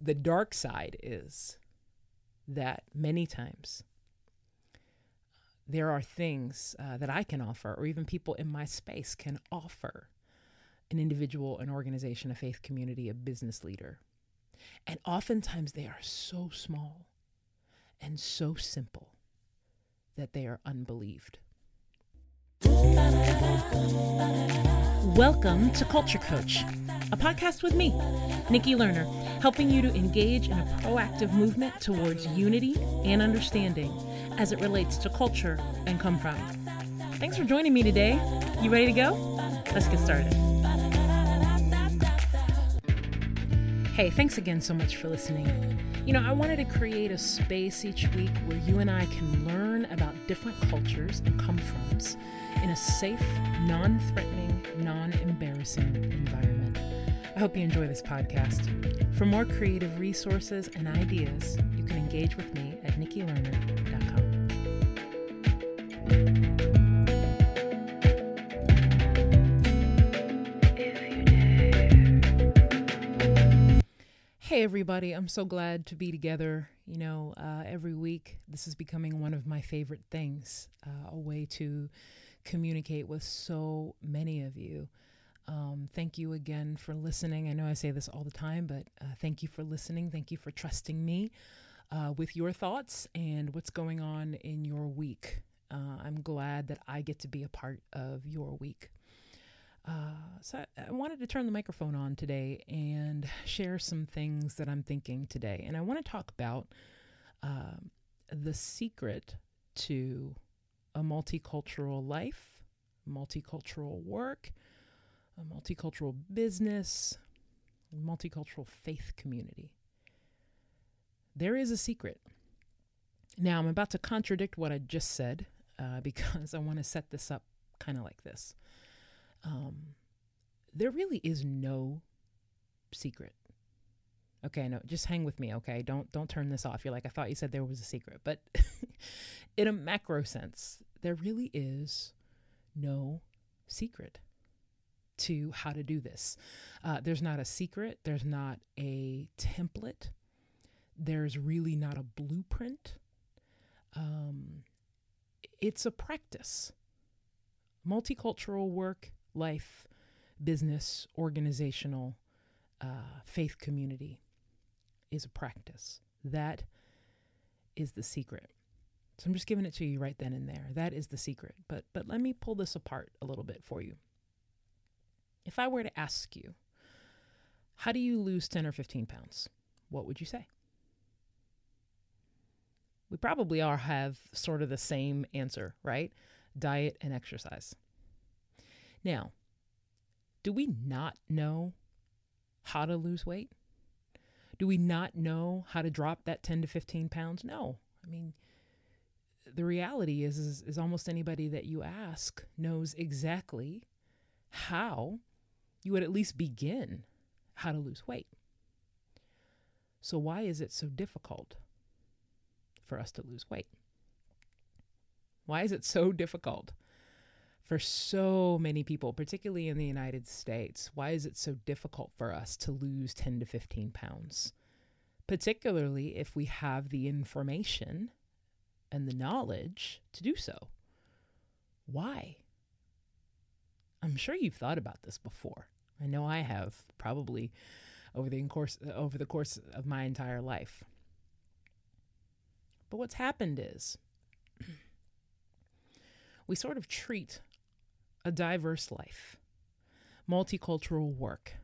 The dark side is that many times there are things uh, that I can offer, or even people in my space can offer an individual, an organization, a faith community, a business leader. And oftentimes they are so small and so simple that they are unbelieved. Welcome to Culture Coach, a podcast with me, Nikki Lerner, helping you to engage in a proactive movement towards unity and understanding as it relates to culture and come from. Thanks for joining me today. You ready to go? Let's get started. Hey, thanks again so much for listening. You know, I wanted to create a space each week where you and I can learn about different cultures and come froms in a safe, non threatening, non embarrassing environment. I hope you enjoy this podcast. For more creative resources and ideas, you can engage with me at nikkilerner.com. Hey, everybody. I'm so glad to be together. You know, uh, every week, this is becoming one of my favorite things uh, a way to communicate with so many of you. Um, thank you again for listening. I know I say this all the time, but uh, thank you for listening. Thank you for trusting me uh, with your thoughts and what's going on in your week. Uh, I'm glad that I get to be a part of your week. Uh, so I, I wanted to turn the microphone on today and share some things that I'm thinking today. And I want to talk about uh, the secret to a multicultural life, multicultural work, a multicultural business, multicultural faith community. There is a secret. Now, I'm about to contradict what I just said uh, because I want to set this up kind of like this. Um, there really is no secret. Okay, no, just hang with me, okay? Don't don't turn this off. You're like, I thought you said there was a secret. But in a macro sense, there really is no secret to how to do this. Uh, there's not a secret, there's not a template, there's really not a blueprint. Um, it's a practice. Multicultural work, life, business, organizational, uh, faith community is a practice. That is the secret. So I'm just giving it to you right then and there. That is the secret. But but let me pull this apart a little bit for you. If I were to ask you, how do you lose 10 or 15 pounds? What would you say? We probably all have sort of the same answer, right? Diet and exercise. Now, do we not know how to lose weight? Do we not know how to drop that 10 to 15 pounds? No. I mean, the reality is, is, is almost anybody that you ask knows exactly how you would at least begin how to lose weight. So, why is it so difficult for us to lose weight? Why is it so difficult for so many people, particularly in the United States? Why is it so difficult for us to lose 10 to 15 pounds? Particularly if we have the information and the knowledge to do so. Why? I'm sure you've thought about this before. I know I have, probably over the course over the course of my entire life. But what's happened is we sort of treat a diverse life, multicultural work,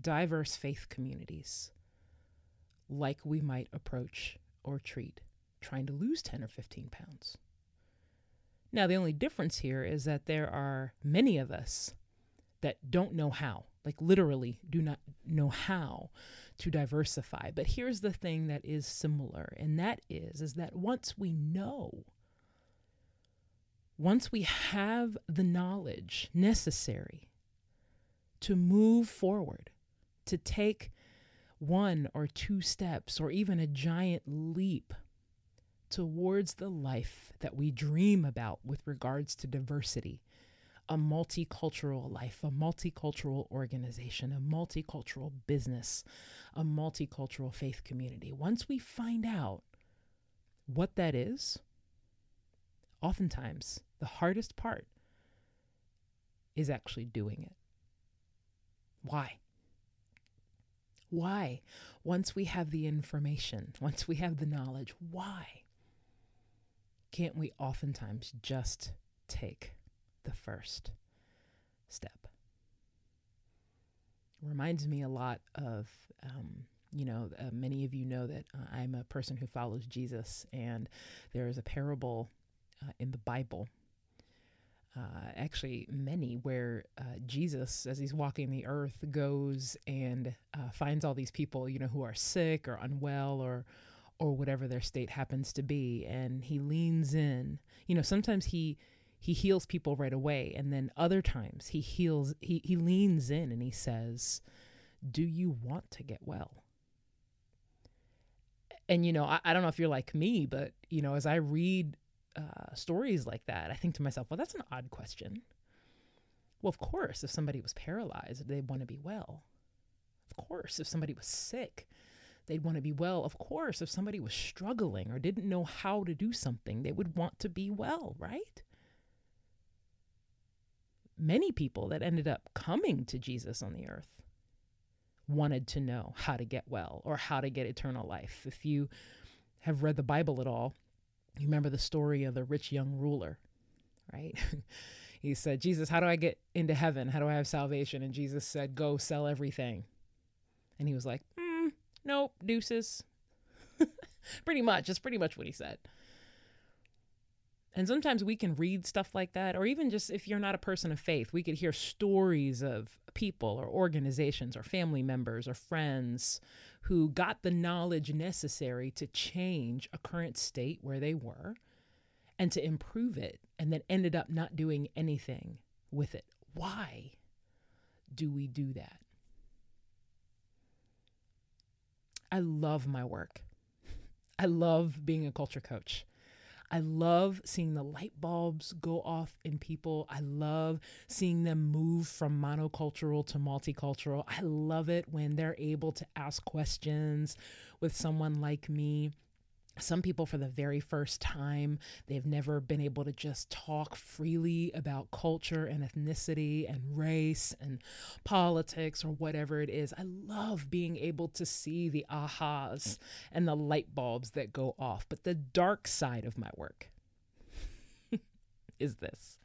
diverse faith communities, like we might approach or treat trying to lose 10 or 15 pounds. Now, the only difference here is that there are many of us that don't know how, like literally do not know how to diversify. But here's the thing that is similar, and that is is that once we know once we have the knowledge necessary to move forward, to take one or two steps, or even a giant leap towards the life that we dream about with regards to diversity, a multicultural life, a multicultural organization, a multicultural business, a multicultural faith community. Once we find out what that is, oftentimes the hardest part is actually doing it. Why? Why? Once we have the information, once we have the knowledge, why can't we oftentimes just take the first step? Reminds me a lot of, um, you know, uh, many of you know that uh, I'm a person who follows Jesus, and there is a parable uh, in the Bible uh, actually many where uh, Jesus, as he's walking the earth, goes and uh, finds all these people, you know, who are sick or unwell or or whatever their state happens to be, and he leans in. You know, sometimes he he heals people right away, and then other times he heals. He he leans in and he says, "Do you want to get well?" And you know, I, I don't know if you're like me, but you know, as I read uh, stories like that, I think to myself, well, that's an odd question. Well, of course, if somebody was paralyzed, they'd want to be well. Of course, if somebody was sick, they'd want to be well. Of course, if somebody was struggling or didn't know how to do something, they would want to be well, right? Many people that ended up coming to Jesus on the earth wanted to know how to get well or how to get eternal life. If you have read the Bible at all, you remember the story of the rich young ruler, right? he said, Jesus, how do I get into heaven? How do I have salvation? And Jesus said, Go sell everything. And he was like, mm, Nope, deuces. pretty much. That's pretty much what he said. And sometimes we can read stuff like that, or even just if you're not a person of faith, we could hear stories of people or organizations or family members or friends who got the knowledge necessary to change a current state where they were and to improve it, and then ended up not doing anything with it. Why do we do that? I love my work. I love being a culture coach. I love seeing the light bulbs go off in people. I love seeing them move from monocultural to multicultural. I love it when they're able to ask questions with someone like me some people for the very first time they've never been able to just talk freely about culture and ethnicity and race and politics or whatever it is. I love being able to see the ahas and the light bulbs that go off but the dark side of my work is this.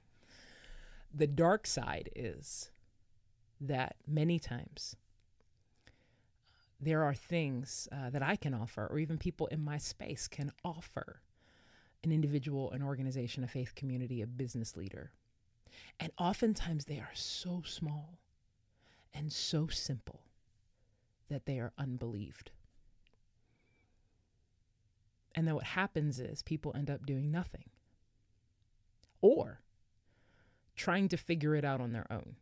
The dark side is that many times there are things uh, that I can offer, or even people in my space can offer an individual, an organization, a faith community, a business leader. And oftentimes they are so small and so simple that they are unbelieved. And then what happens is people end up doing nothing or trying to figure it out on their own.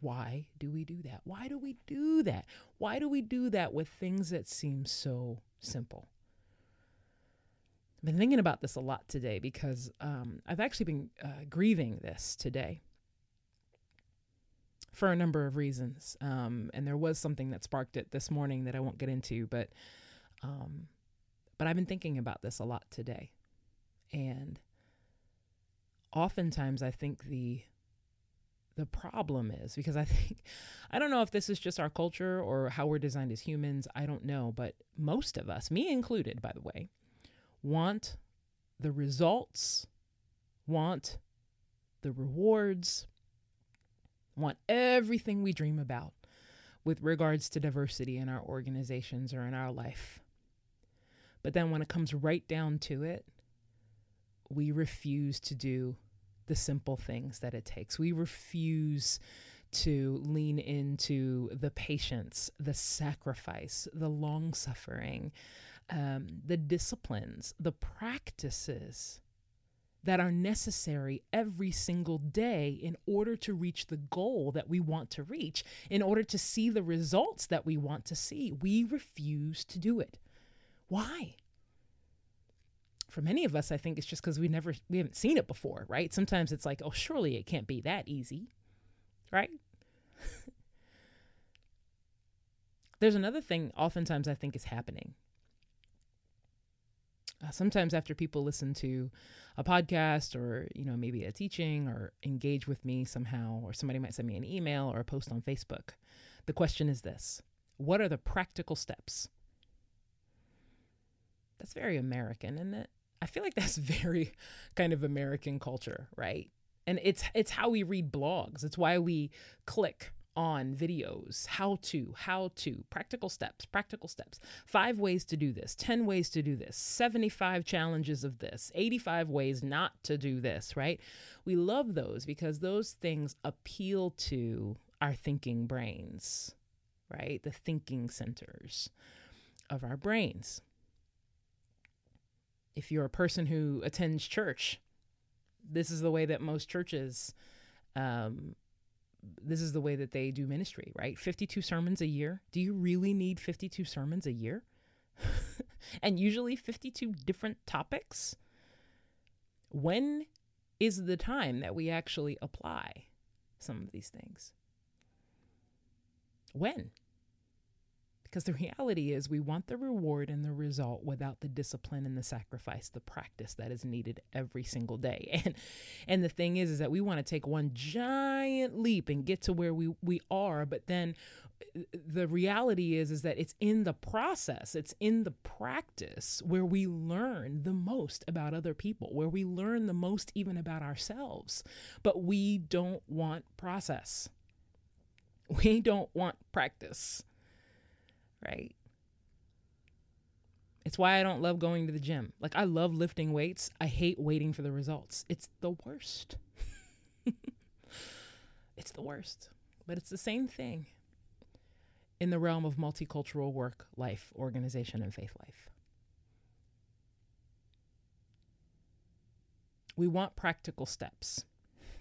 Why do we do that? Why do we do that? Why do we do that with things that seem so simple? I've been thinking about this a lot today because um, I've actually been uh, grieving this today for a number of reasons. Um, and there was something that sparked it this morning that I won't get into, but um, but I've been thinking about this a lot today. And oftentimes I think the the problem is because I think I don't know if this is just our culture or how we're designed as humans. I don't know, but most of us, me included, by the way, want the results, want the rewards, want everything we dream about with regards to diversity in our organizations or in our life. But then when it comes right down to it, we refuse to do the simple things that it takes. We refuse to lean into the patience, the sacrifice, the long suffering, um, the disciplines, the practices that are necessary every single day in order to reach the goal that we want to reach, in order to see the results that we want to see. We refuse to do it. Why? For many of us, I think it's just because we never we haven't seen it before, right? Sometimes it's like, oh, surely it can't be that easy, right? There's another thing oftentimes I think is happening. Uh, sometimes after people listen to a podcast or you know maybe a teaching or engage with me somehow or somebody might send me an email or a post on Facebook the question is this what are the practical steps that's very american isn't it i feel like that's very kind of american culture right? And it's it's how we read blogs. It's why we click on videos how to how to practical steps practical steps. Five ways to do this 10 ways to do this 75 challenges of this 85 ways not to do this right? We love those because those things appeal to our thinking brains right? The thinking centers of our brains if you're a person who attends church this is the way that most churches um, this is the way that they do ministry, right? 52 sermons a year. Do you really need 52 sermons a year? and usually 52 different topics? When is the time that we actually apply some of these things? When? Because the reality is, we want the reward and the result without the discipline and the sacrifice, the practice that is needed every single day. And and the thing is, is that we want to take one giant leap and get to where we we are, but then uh, the reality is is that it's in the process it's in the practice where we learn the most about other people where we learn the most even about ourselves. But we don't want process. We don't want practice right? It's why I don't love going to the gym. Like, I love lifting weights. I hate waiting for the results. It's the worst. it's the worst. But it's the same thing in the realm of multicultural work, life, organization, and faith life. We want practical steps.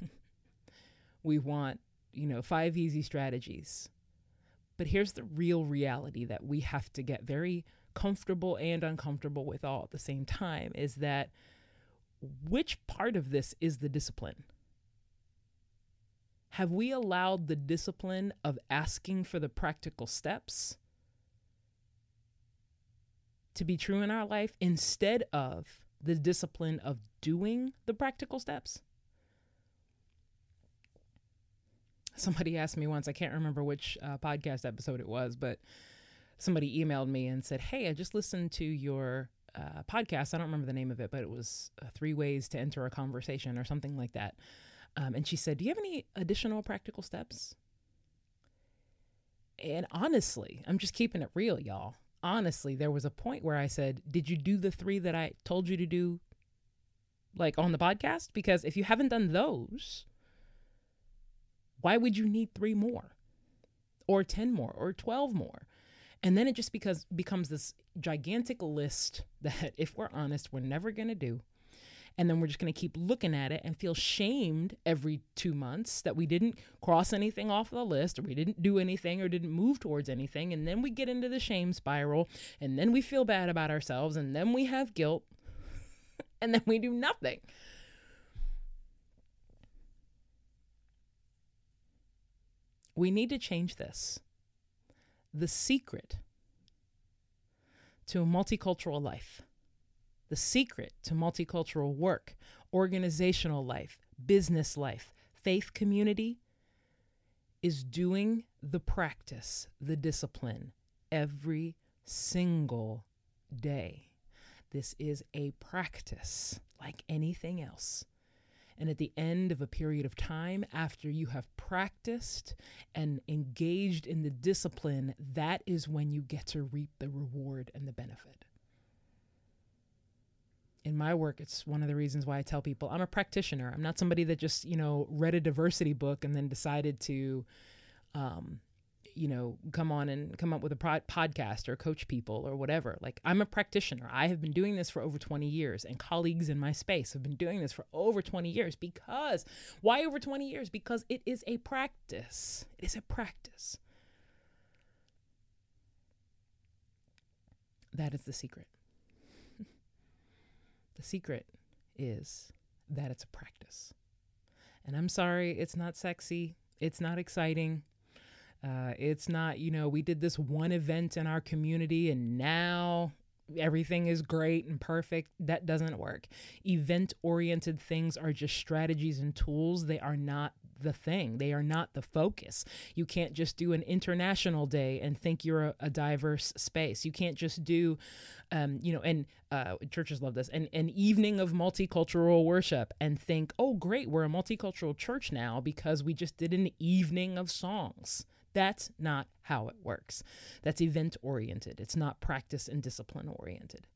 we want, you know, five easy strategies but here's the real reality that we have to get very comfortable and uncomfortable with all at the same time is that which part of this is the discipline? Have we allowed the discipline of asking for the practical steps to be true in our life instead of the discipline of doing the practical steps? Somebody asked me once, I can't remember which uh, podcast episode it was, but somebody emailed me and said, Hey, I just listened to your uh, podcast. I don't remember the name of it, but it was uh, Three Ways to Enter a Conversation or something like that. Um, and she said, Do you have any additional practical steps? And honestly, I'm just keeping it real, y'all. Honestly, there was a point where I said, Did you do the three that I told you to do, like on the podcast? Because if you haven't done those, why would you need three more or 10 more or 12 more? And then it just because becomes this gigantic list that if we're honest, we're never going to do. And then we're just going to keep looking at it and feel shamed every two months that we didn't cross anything off the list or we didn't do anything or didn't move towards anything. And then we get into the shame spiral and then we feel bad about ourselves and then we have guilt and then we do nothing. We need to change this. The secret to a multicultural life, the secret to multicultural work, organizational life, business life, faith community is doing the practice, the discipline every single day. This is a practice like anything else. And at the end of a period of time, after you have practiced and engaged in the discipline, that is when you get to reap the reward and the benefit. In my work, it's one of the reasons why I tell people I'm a practitioner. I'm not somebody that just, you know, read a diversity book and then decided to um, you know, come on and come up with a podcast or coach people or whatever. Like, I'm a practitioner. I have been doing this for over 20 years, and colleagues in my space have been doing this for over 20 years because why over 20 years? Because it is a practice. It is a practice. That is the secret. The secret is that it's a practice. And I'm sorry, it's not sexy, it's not exciting. Uh, it's not, you know, we did this one event in our community and now everything is great and perfect. That doesn't work. Event oriented things are just strategies and tools. They are not the thing, they are not the focus. You can't just do an international day and think you're a, a diverse space. You can't just do, um, you know, and uh, churches love this, and an evening of multicultural worship and think, oh, great, we're a multicultural church now because we just did an evening of songs. That's not how it works. That's event oriented, it's not practice and discipline oriented.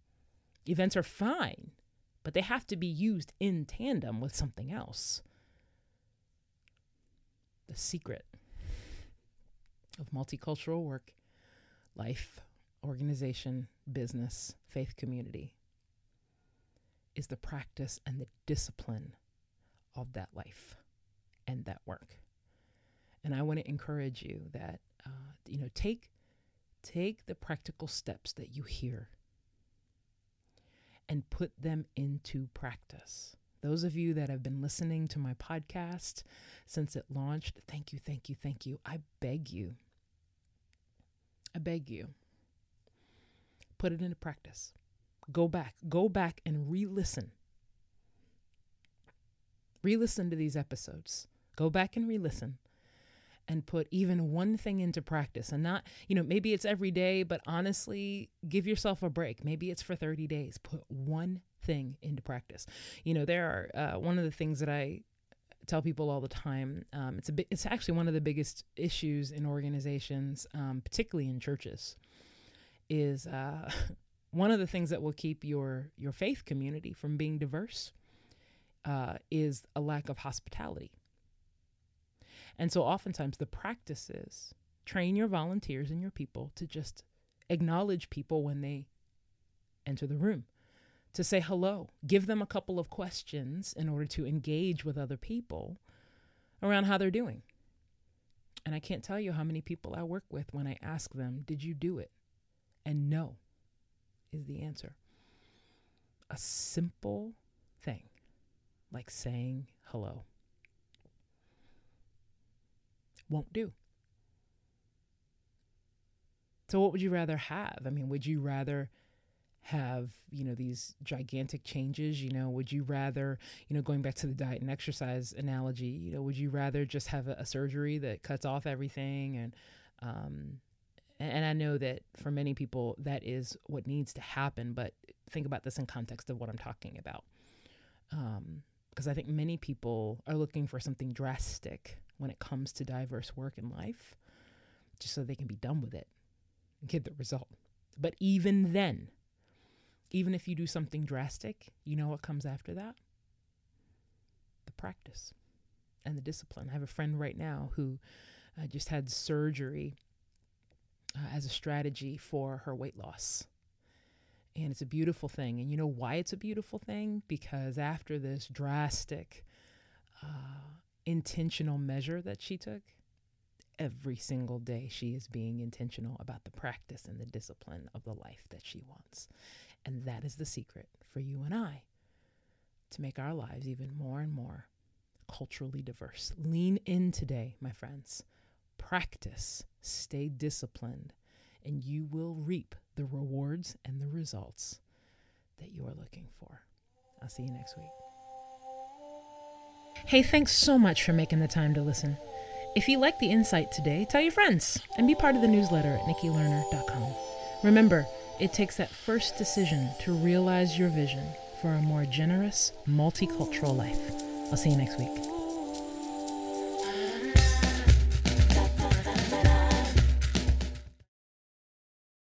Events are fine, but they have to be used in tandem with something else. The secret of multicultural work, life, organization, business, faith community is the practice and the discipline of that life and that work. And I want to encourage you that uh, you know take take the practical steps that you hear and put them into practice. Those of you that have been listening to my podcast since it launched, thank you, thank you, thank you. I beg you. I beg you. Put it into practice. Go back, go back and re listen. Re listen to these episodes. Go back and re listen and put even one thing into practice and not, you know, maybe it's every day, but honestly, give yourself a break. Maybe it's for 30 days. Put one thing into practice. You know, there are uh, one of the things that I tell people all the time. Um, it's a bit, it's actually one of the biggest issues in organizations, um, particularly in churches, is uh, one of the things that will keep your your faith community from being diverse uh, is a lack of hospitality. And so oftentimes the practice is train your volunteers and your people to just acknowledge people when they enter the room, to say hello, give them a couple of questions in order to engage with other people around how they're doing. And I can't tell you how many people I work with when I ask them, Did you do it? And no is the answer. A simple thing like saying hello won't do. So, what would you rather have? I mean, would you rather have, you know, these gigantic changes? You know, would you rather, you know, going back to the diet and exercise analogy, you know, would you rather just have a, a surgery that cuts off everything? And, um, and I know that for many people, that is what needs to happen. But think about this in context of what I'm talking about. Because um, I think many people are looking for something drastic when it comes to diverse work and life, just so they can be done with it and get the result. But even then, even if you do something drastic, you know what comes after that? The practice and the discipline. I have a friend right now who uh, just had surgery uh, as a strategy for her weight loss. And it's a beautiful thing. And you know why it's a beautiful thing? Because after this drastic uh, intentional measure that she took, every single day she is being intentional about the practice and the discipline of the life that she wants. And that is the secret for you and I to make our lives even more and more culturally diverse. Lean in today, my friends. Practice, stay disciplined, and you will reap the rewards and the results that you are looking for. I'll see you next week. Hey, thanks so much for making the time to listen. If you like the insight today, tell your friends and be part of the newsletter at nikkilerner.com. Remember, it takes that first decision to realize your vision for a more generous, multicultural life. I'll see you next week.